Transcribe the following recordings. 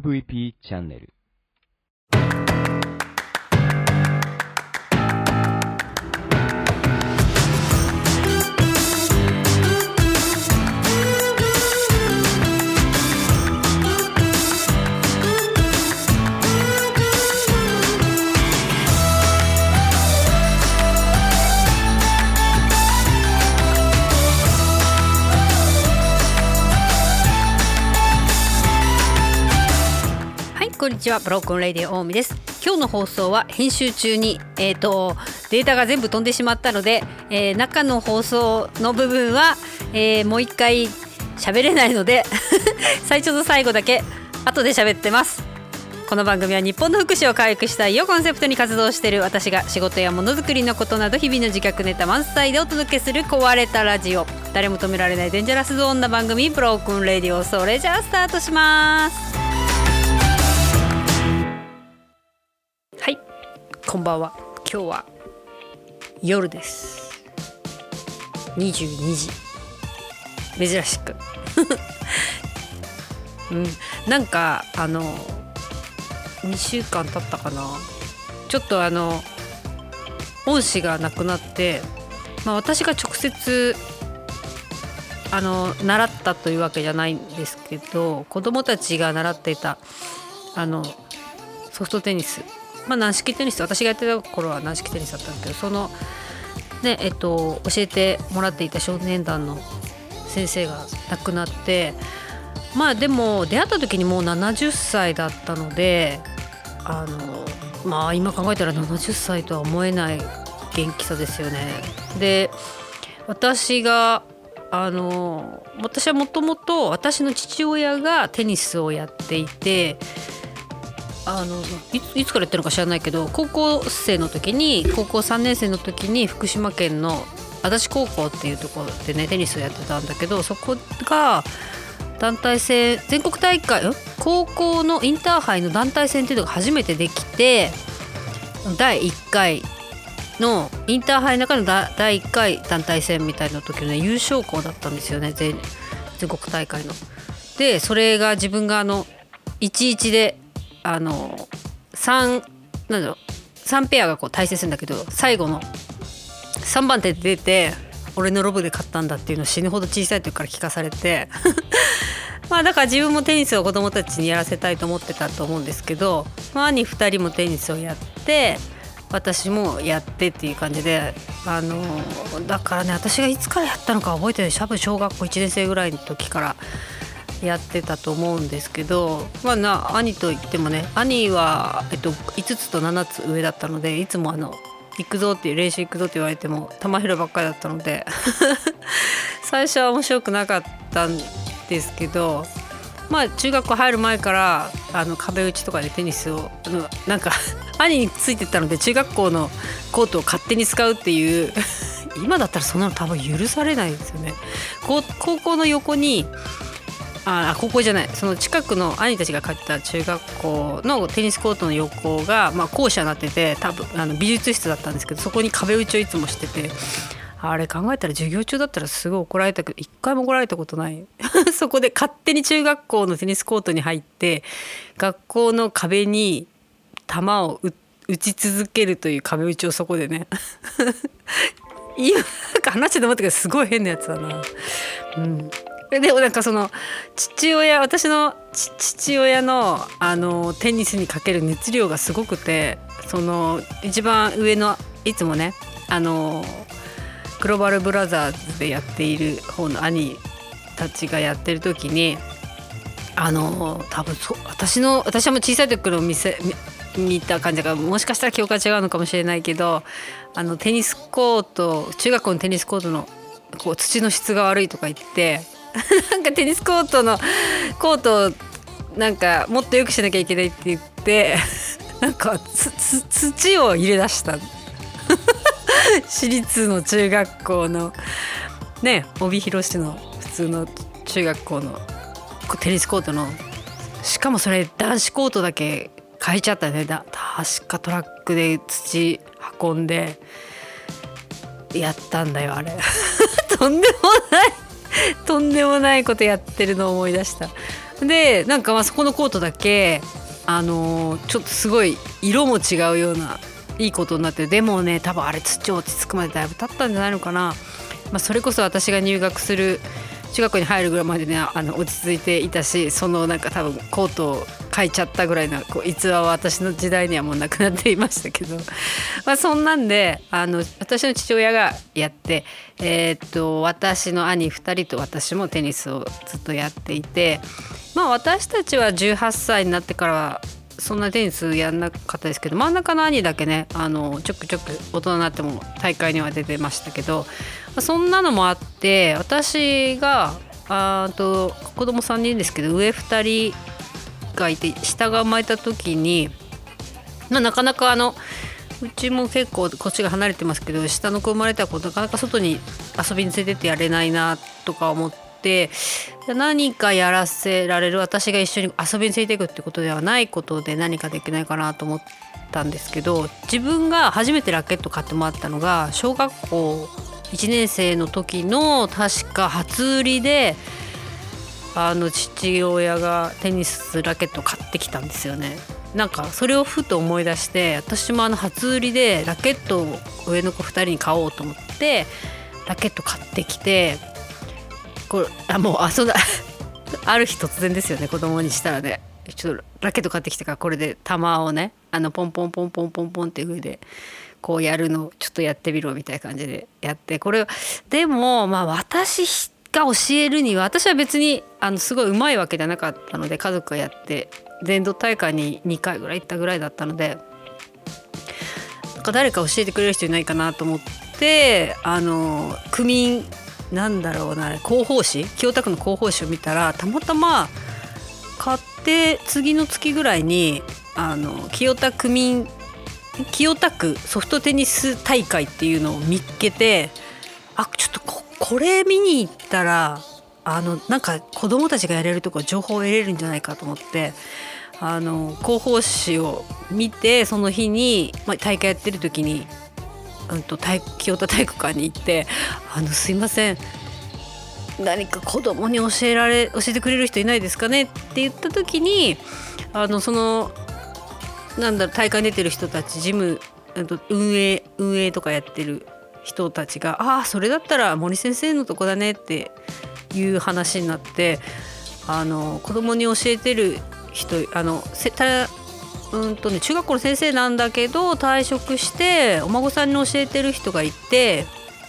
MVP チャンネル。んにちは。ブロークンレディ大海です。今日の放送は編集中にえっ、とデータが全部飛んでしまったので、えー中の放送の部分は、えーもう一回喋れないので 最初と最後だけ後で喋ってます。この番組は日本の福祉を回復したいをコンセプトに活動している私が仕事やものづくりのことなど日々の自覚ネタ満載でお届けする壊れたラジオ。誰も止められないデンジャラスゾーンな番組ブロークンレディオそれじゃあスタートします。こんばんは。今日は夜です。22時。珍しく。うん。なんかあの2週間経ったかな。ちょっとあの恩師が亡くなって、まあ、私が直接あの習ったというわけじゃないんですけど子供たちが習っていたあのソフトテニスまあ軟式テニス私がやってた頃は軟式テニスだったんだけどそのねえっと教えてもらっていた少年団の先生が亡くなってまあでも出会った時にもう70歳だったのであのまあ今考えたら70歳とは思えない元気さですよね。で私があの私はもともと私の父親がテニスをやっていてあのいついつからやってるのか知らないけど高校生の時に高校3年生の時に福島県の足立高校っていうところでねテニスをやってたんだけどそこが団体戦全国大会高校のインターハイの団体戦っていうのが初めてできて第1回のインターハイの中の第1回団体戦みたいな時の、ね、優勝校だったんですよね全全国大会の。でそれが自分があの11であの3なんだろう3ペアがこう対戦するんだけど最後の3番手で出て俺のロブで勝ったんだっていうのを死ぬほど小さい時から聞かされて まあだから自分もテニスを子供たちにやらせたいと思ってたと思うんですけど、ま、兄2人もテニスをやって私もやってっていう感じであのだからね私がいつからやったのか覚えてない。多分小学校1年生ぐらいの時からやってたと思うんですけどまあな兄といってもね兄は、えっと、5つと7つ上だったのでいつもあの行くぞって練習行くぞって言われても球拾いばっかりだったので 最初は面白くなかったんですけどまあ中学校入る前からあの壁打ちとかでテニスをあのなんか 兄についてったので中学校のコートを勝手に使うっていう 今だったらそんなの多分許されないですよね。高校の横にあ高校じゃない。その近くの兄たちが通った中学校のテニスコートの横が、まあ、校舎になってて多分あの美術室だったんですけどそこに壁打ちをいつもしてて。あれ考えたら授業中だったらすごい怒られたけど一回も怒られたことない。そこで勝手に中学校のテニスコートに入って学校の壁に球を打ち続けるという壁打ちをそこでね。今話してて思ったけどすごい変なやつだな。うん。でもなんかその父親私の父親のあのテニスにかける熱量がすごくてその一番上のいつもねあのグローバルブラザーズでやっている方の兄たちがやってる時にあの多分そ私の私はもう小さい時から見せ見た感じがもしかしたら記憶が違うのかもしれないけどあのテニスコート中学校のテニスコートのこう土の質が悪いとか言って なんかテニスコートのコートをなんかもっと良くしなきゃいけないって言って なんか土を入れ出した。私立の中学校のね帯広市の普通の中学校のテニスコートのしかもそれ男子コートだけ変えちゃったね。だ確かトラックで土運んでやったんだよあれ。とんでもない。とんでもないことやってるのを思い出した。でなんかまあそこのコートだけあのちょっとすごい色も違うようないいことになってでもね多分あれ土落ち着くまでだいぶ経ったんじゃないのかな、まあ、それこそ私が入学する中学校に入るぐらいまでねあの落ち着いていたしそのなんか多分コートを変えちゃったぐらいのこう逸話は私の時代にはもうなくなっていましたけど、まあ、そんなんであの私の父親がやって、えー、っと私の兄2人と私もテニスをずっとやっていて、まあ、私たちは18歳になってからはそんなテニスやんなかったですけど真ん中の兄だけねあのちょくちょく大人になっても大会には出てましたけどそんなのもあって私があと子供3人ですけど上2人がいて下が生まれた時に、まあ、なかなかあのうちも結構こっちが離れてますけど下の子生まれたらなかなか外に遊びに連れてってやれないなとか思って。何かやらせられる私が一緒に遊びに連れていくってことではないことで何かできないかなと思ったんですけど自分が初めてラケット買ってもらったのが小学校1年生の時の確か初売りであの父親がテニスラケット買ってきたんですよね。なんかそれをふと思い出して私もあの初売りでラケットを上の子2人に買おうと思ってラケット買ってきてこれあもうあそうだ ある日突然ですよね子供にしたらねちょっとラケット買ってきてからこれで球をねあのポンポンポンポンポンポンって上でこうやるのちょっとやってみろみたいな感じでやってこれでもまあ私が教えるには私は別にあのすごい上手いわけじゃなかったので家族がやって全道大会に2回ぐらい行ったぐらいだったのでなんか誰か教えてくれる人いないかなと思ってあの区民なんだろうな広報誌清田区の広報誌を見たらたまたま買って次の月ぐらいにあの清田区民清田区ソフトテニス大会っていうのを見っけてあちょっとここれ見に行ったらあのなんか子供たちがやれるとこ情報を得れるんじゃないかと思ってあの広報誌を見てその日に、まあ、大会やってる時に、うんと、体清田体育館に行って「あのすいません何か子供に教えられ教えてくれる人いないですかね?」って言った時にあのそのなんだろう大会に出てる人たち事務運営運営とかやってる人たちが「ああそれだったら森先生のとこだね」っていう話になってあの子供に教えてる人あのせたうんとね中学校の先生なんだけど退職してお孫さんに教えてる人がいて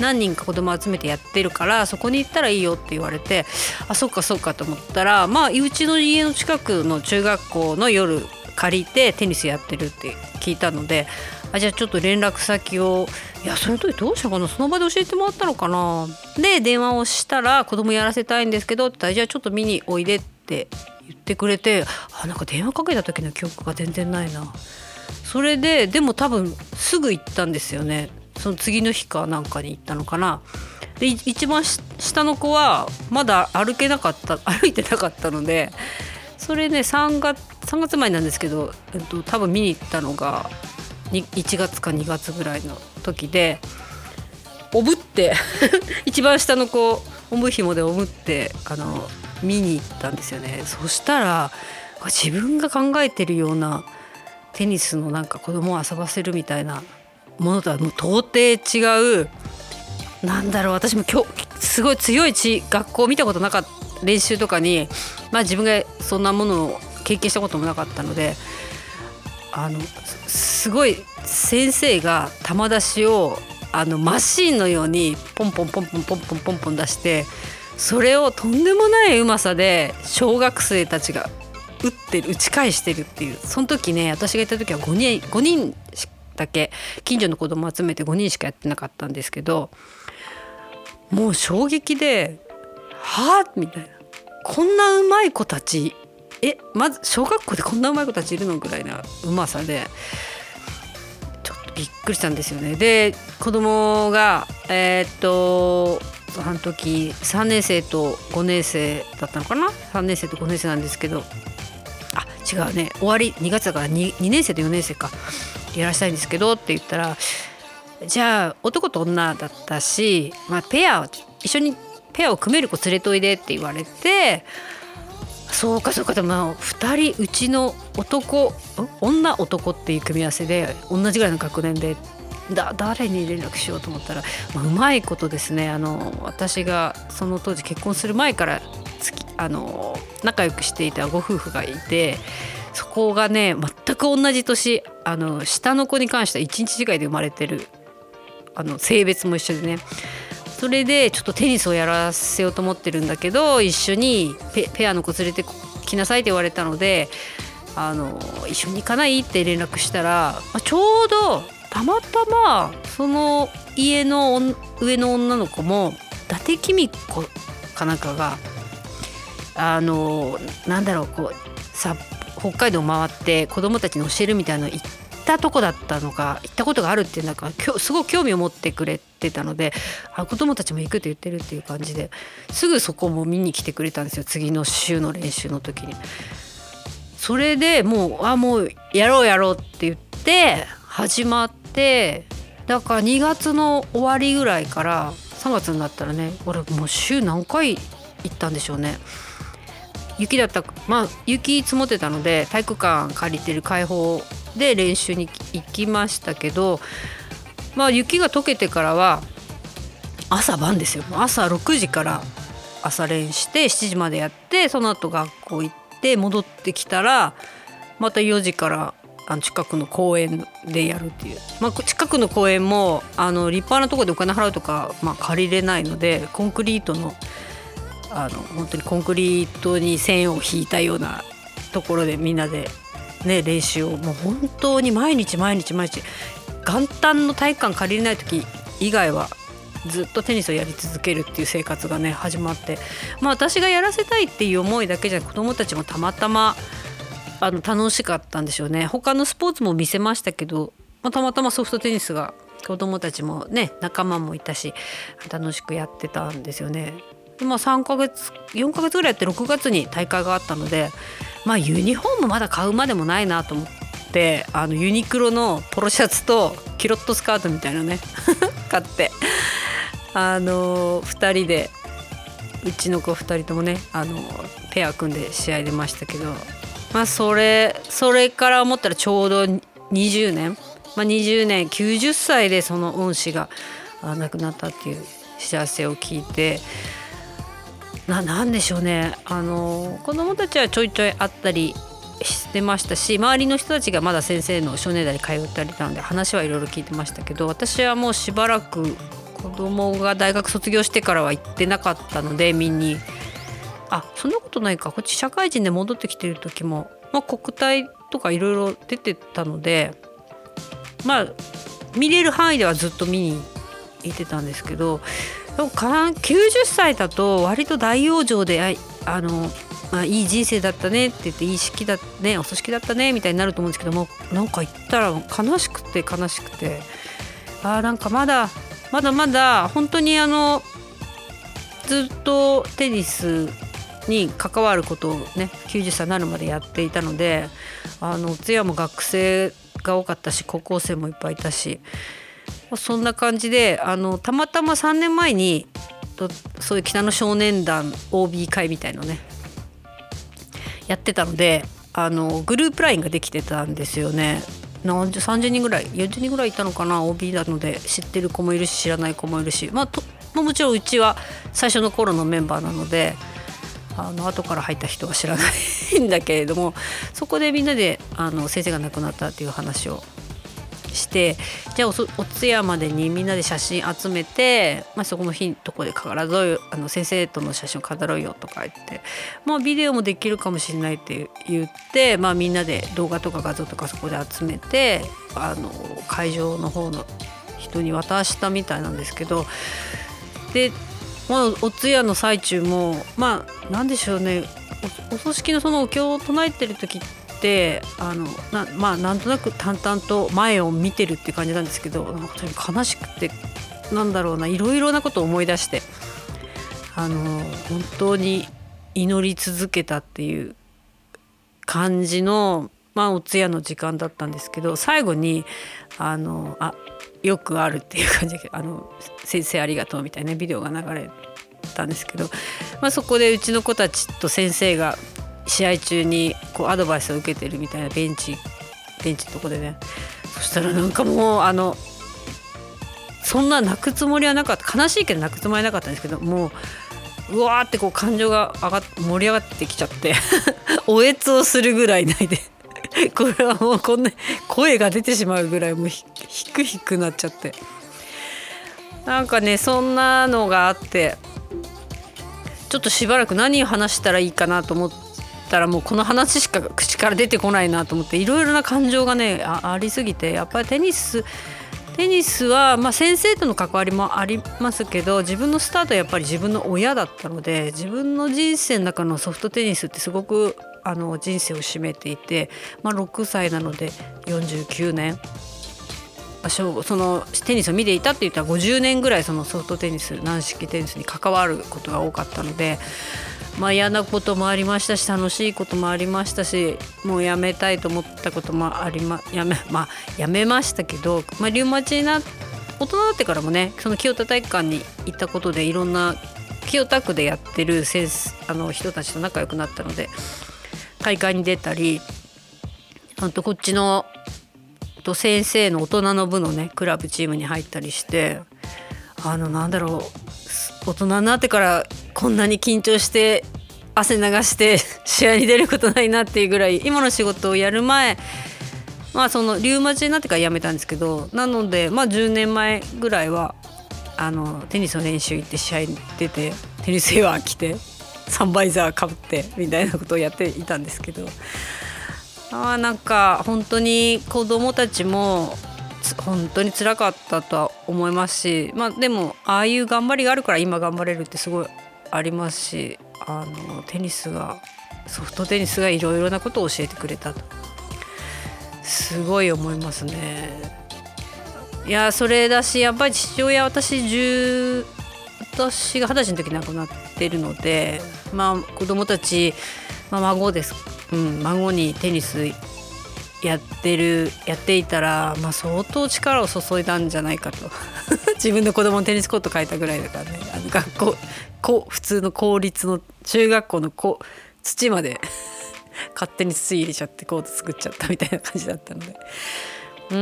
何人か子供集めてやってるからそこに行ったらいいよって言われてあそっかそっかと思ったらまあうちの家の近くの中学校の夜借りてテニスやってるって聞いたのであじゃあちょっと連絡先を。いやその時どうしたかな？その場で教えてもらったのかな？で電話をしたら子供やらせたいんですけどって言ったらじゃあちょっと見においでって言ってくれてあなんか電話かけた時の記憶が全然ないな。それででも多分すぐ行ったんですよね。その次の日かなんかに行ったのかな。で一番下の子はまだ歩けなかった 歩いてなかったのでそれね3月3月前なんですけど、えっと、多分見に行ったのが1月か2月ぐらいの時でおぶって 一番下の子おむひもでおむってあの見に行ったんですよね。そしたら自分が考えてるようなテニスのなんか子供を遊ばせるみたいなものとはもう到底違うなんだろう私も今日すごい強い地学校見たことなかった練習とかにまあ自分がそんなものを経験したこともなかったのであのすごい先生が球出しをあのマシンのようにポンポンポンポンポンポンポンポン出してそれをとんでもないうまさで小学生たちが打ってる打ち返してるっていうその時ね私がいた時は5人 ,5 人だけ近所の子供集めて5人しかやってなかったんですけどもう衝撃で「はあ?」みたいなこんなうまい子たちえまず小学校でこんなうまい子たちいるのぐらいなうまさでびっくりしたんですよね。で子供がえー、っとあの時3年生と5年生だったのかな？3年生と5年生なんですけどあ違うね。終わり2月だから 2, 2年生と4年生か。やらしたいんですけどって言ったらじゃあ男と女だったし、まあ、ペア一緒にペアを組める子連れといでって言われてそうかそうかでも2人うちの男女男っていう組み合わせで同じぐらいの学年でだ誰に連絡しようと思ったら、まあ、うまいことですね。あの私がその当時結婚する前からあの仲良くしていたご夫婦がいてそこがね全く同じ年あの下の子に関しては1日違いで生まれてるあの性別も一緒でねそれでちょっとテニスをやらせようと思ってるんだけど一緒にペアの子連れてきなさいって言われたのであの一緒に行かない？って連絡したらまちょうどたまたまその家の上の女の子も伊達公子かなんかがあのなんだろうこうさ北海道回って子供たちに教えるみたいなの行っったとこだったのか行ったことがあるっていうなんかすごく興味を持ってくれてたのであ子供たちも行くって言ってるっていう感じですぐそこも見に来てくれたんですよ次の週の練習の時に。それでもうあもうやろうやろうって言って始まってだから2月の終わりぐらいから3月になったらね俺もう週何回行ったんでしょうね。雪だったまあ雪積もってたので体育館借りてる開放で練習に行きましたけどまあ雪が溶けてからは朝晩ですよ。朝6時から朝練して7時までやってその後学校行って戻ってきたらまた4時からあの近くの公園でやるっていう、まあ、近くの公園もあの立派なとこでお金払うとか、まあ、借りれないのでコンクリートのあの本当にコンクリートに線を引いたようなところでみんなで、ね、練習を。もう本当に毎日毎日毎日元旦の体育館借りれない時以外はずっとテニスをやり続けるっていう生活がね始まって。まあ私がやらせたいっていう思いだけじゃなく子どもたちもたまたまあの楽しかったんでしょうね。他のスポーツも見せましたけど、まあ、たまたまソフトテニスが子どもたちもね仲間もいたし楽しくやってたんですよね。まあ、3ヶ月4ヶ月ぐらいやって6月に大会があったのでまあユニフォームまだ買うまでもないなと思ってあのユニクロのポロシャツとキロットスカートみたいなね 買ってあの2人でうちの子2人ともねあのペア組んで試合出ましたけどまあそれそれから思ったらちょうど20年、まあ、20年90歳でその恩師が亡くなったっていう知らせを聞いてななんでしょうね。あの子供たちはちょいちょい会ったりしてましたし周りの人たちがまだ先生の少年代に通ったりたので話はいろいろ聞いてましたけど私はもうしばらく子供が大学卒業してからは行ってなかったので見に。あそんなことないか。こっち社会人で戻ってきてる時も、まあ、国体とかいろいろ出てたのでまあ見れる範囲ではずっと見に行ってたんですけど90歳だと割と大往生であの、まあ、いい人生だったねって言っていい式だねお葬式だったねみたいになると思うんですけどもなんか言ったら悲しくて悲しくてあなんかまだまだまだ本当にあのずっとテニスに関わることをね90歳になるまでやっていたのであの通夜も学生が多かったし高校生もいっぱいいたしそんな感じであのたまたま3年前にそういう北の少年団 OB 会みたいのねやってたのであのグループ LINE ができてたんですよね。30人ぐらい40人ぐらいいたのかな OB なので知ってる子もいるし知らない子もいるし、まあ、ともちろんうちは最初の頃のメンバーなのであの後から入った人は知らないんだけれどもそこでみんなであの先生が亡くなったっていう話をしてじゃあお通夜までにみんなで写真集めて、まあ、そこの日のとこで必ずあの先生との写真を飾ろうよとか言ってまあビデオもできるかもしれないって言って、まあ、みんなで動画とか画像とかそこで集めてあの会場の方の人に渡したみたいなんですけどで、まあ、お通夜の最中もまあなんでしょうね。お葬式のそのお経を唱えてる時ってってあのなまあなんとなく淡々と前を見てるって感じなんですけどなんか悲しくてなんだろうないろいろなことを思い出してあの本当に祈り続けたっていう感じの、まあ、お通夜の時間だったんですけど最後にあのあよくあるっていう感じで「あの先生ありがとう」みたいなビデオが流れたんですけど、まあ、そこでうちの子たちと先生が試合中にこうアドバイスを受けてるみたいなベンチベンチのとこでね。そしたらなんかもうあのそんな泣くつもりはなかった。悲しいけど泣くつもりはなかったんですけどもううわーってこう感情が上がっ盛り上がってきちゃって おえつをするぐらい泣いて これはもうこんな声が出てしまうぐらいもうひくひくなっちゃって。なんかねそんなのがあってちょっとしばらく何を話したらいいかなと思ってたらもうこの話しか口から出てこないなと思っていろいろな感情がねありすぎてやっぱりテニステニスは、まあ、先生との関わりもありますけど自分のスタートはやっぱり自分の親だったので自分の人生の中のソフトテニスってすごくあの人生を占めていて、まあ、6歳なので49年。そのテニスを見ていたって言ったら50年ぐらいそのソフトテニス軟式テニスに関わることが多かったのでまあ、嫌なこともありましたし楽しいこともありましたしもうやめたいと思ったこともありまやめ,、まあ、やめましたけど、まあ、リウマチな大人になってからもねその清田体育館に行ったことでいろんな清田区でやってるセンスあの人たちと仲良くなったので大会に出たりあとこっちのと先生の大人の部のねクラブチームに入ったりしてあのなんだろう大人になってからこんなに緊張して汗流して 試合に出ることないなっていうぐらい今の仕事をやる前まあそのリウマチになってから辞めたんですけどなのでまあ10年前ぐらいはあのテニスの練習行って試合に出てテニスウェア着てサンバイザーかぶってみたいなことをやっていたんですけどあなんか本当に子供たちも本当につらかったとは思いますしまあでもああいう頑張りがあるから今頑張れるってすごいありますしあのテニスがソフトテニスがいろいろなことを教えてくれたとすごい思いますね。いやそれだしやっぱり父親私10私が二十歳の時亡くなってるのでまあ子供たち、まあ、孫です、うん、孫にテニスやってるやっていたら、まあ、相当力を注いだんじゃないかと。自分の子供のテニスコート書いたぐらいだからね。あの学校こ普通の公立の中学校のこ土まで 勝手に土入れちゃってコート作っちゃったみたいな感じだったので。うー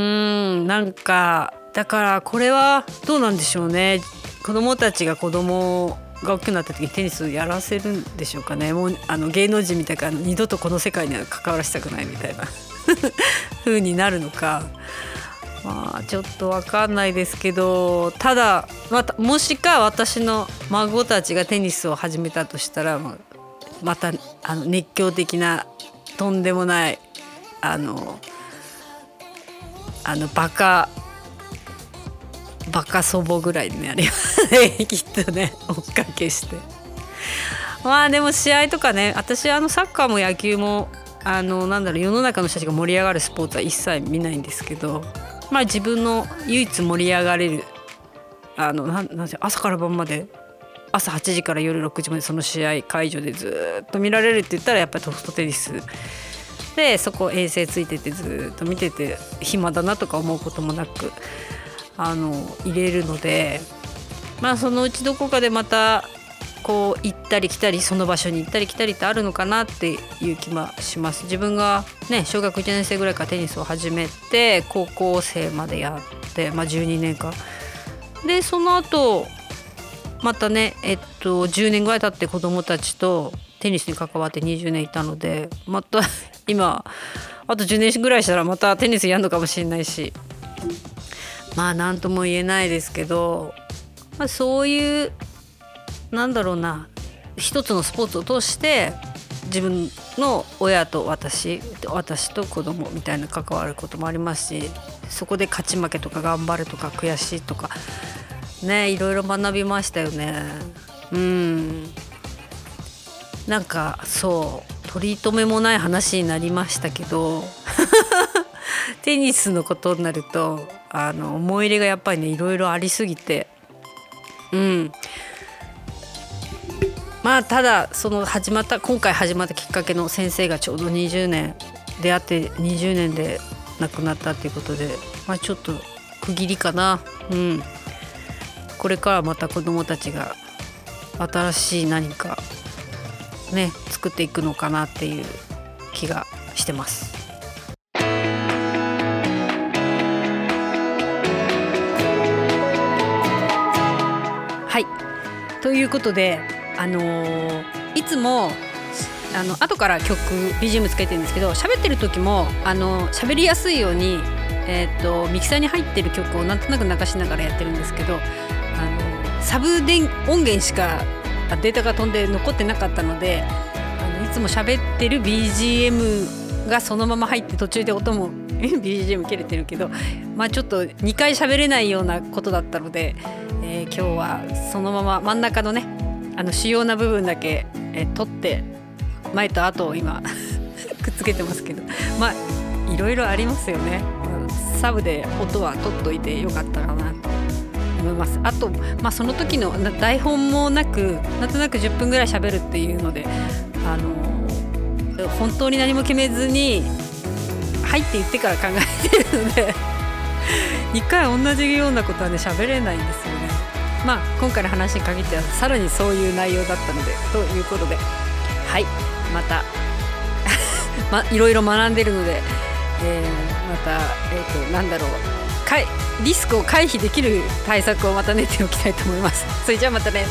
んなんかだからこれはどうなんでしょうね。子供たちが子供が大きくなった時にテニスをやらせるんでしょうかね。もうあの芸能人みたいから二度とこの世界には関わらせたくないみたいな。風になるのか。まあちょっと分かんないですけどただまたもしか私の孫たちがテニスを始めたとしたらまたあの熱狂的なとんでもないあのあのバカバカ祖母ぐらいになります。ね きっとね追っかけして。まあでも試合とかね私あのサッカーも野球もあのなんだろう世の中の人たちが盛り上がるスポーツは一切見ないんですけどまあ自分の唯一盛り上がれるあのななん朝から晩まで朝8時から夜6時までその試合会場でずっと見られるって言ったらやっぱりソフトテニス。でそこ衛星ついててずっと見てて暇だなとか思うこともなくあの入れるのでまあそのうちどこかでまたこう行ったり来たりその場所に行ったり来たりってあるのかなっていう気もします。自分がね小学1年生ぐらいからテニスを始めて高校生までやって、まあ、12年間でその後またねえっと10年ぐらい経って子供たちとテニスに関わって20年いたのでまた 今あと10年ぐらいしたらまたテニスやるのかもしれないし。まあ何とも言えないですけど、まあ、そういうなんだろうな一つのスポーツを通して自分の親と私私と子供みたいな関わることもありますしそこで勝ち負けとか頑張るとか悔しいとかねいろいろ学びましたよね。うん。なんかそう取り留めもない話になりましたけど テニスのことになるとあの思い入れがやっぱりねいろいろありすぎてうん。まあただその始まった今回始まったきっかけの先生がちょうど20年出会って20年で亡くなったっていうことで、まあ、ちょっと区切りかな。うん。これからまた子どもたちが新しい何かね作っていくのかなっていう気がしてます。はい。ということであのー、いつもあの後から曲 BGM つけてるんですけど喋ってる時もあの喋りやすいように、えーと、ミキサーに入ってる曲をなんとなく流しながらやってるんですけどあのサブ電音源しかデータが飛んで残ってなかったのであのいつも喋ってる BGM がそのまま入って途中で音も BGM 切れてるけどまあちょっと2回喋れないようなことだったので、えー、今日はそのまま真ん中のねあの主要な部分だけ、え、取って前と後を今 くっつけてますけどまあいろいろありますよね。サブで音は取っといてよかったかなと思います。あと、まあ、その時の台本もなくなんとなく10分ぐらい喋るっていうのであの本当に何も決めずに入って言ってから考えてるので 2回同じようなことはね喋れないんですよね。まあ今回の話に限ってはさらにそういう内容だったのでということで。はい。また まいろいろ学んでるので、えー、また、えーと、なんだろう。かいリスクを回避できる対策をまた練っておきたいと思います。それじゃあまたね。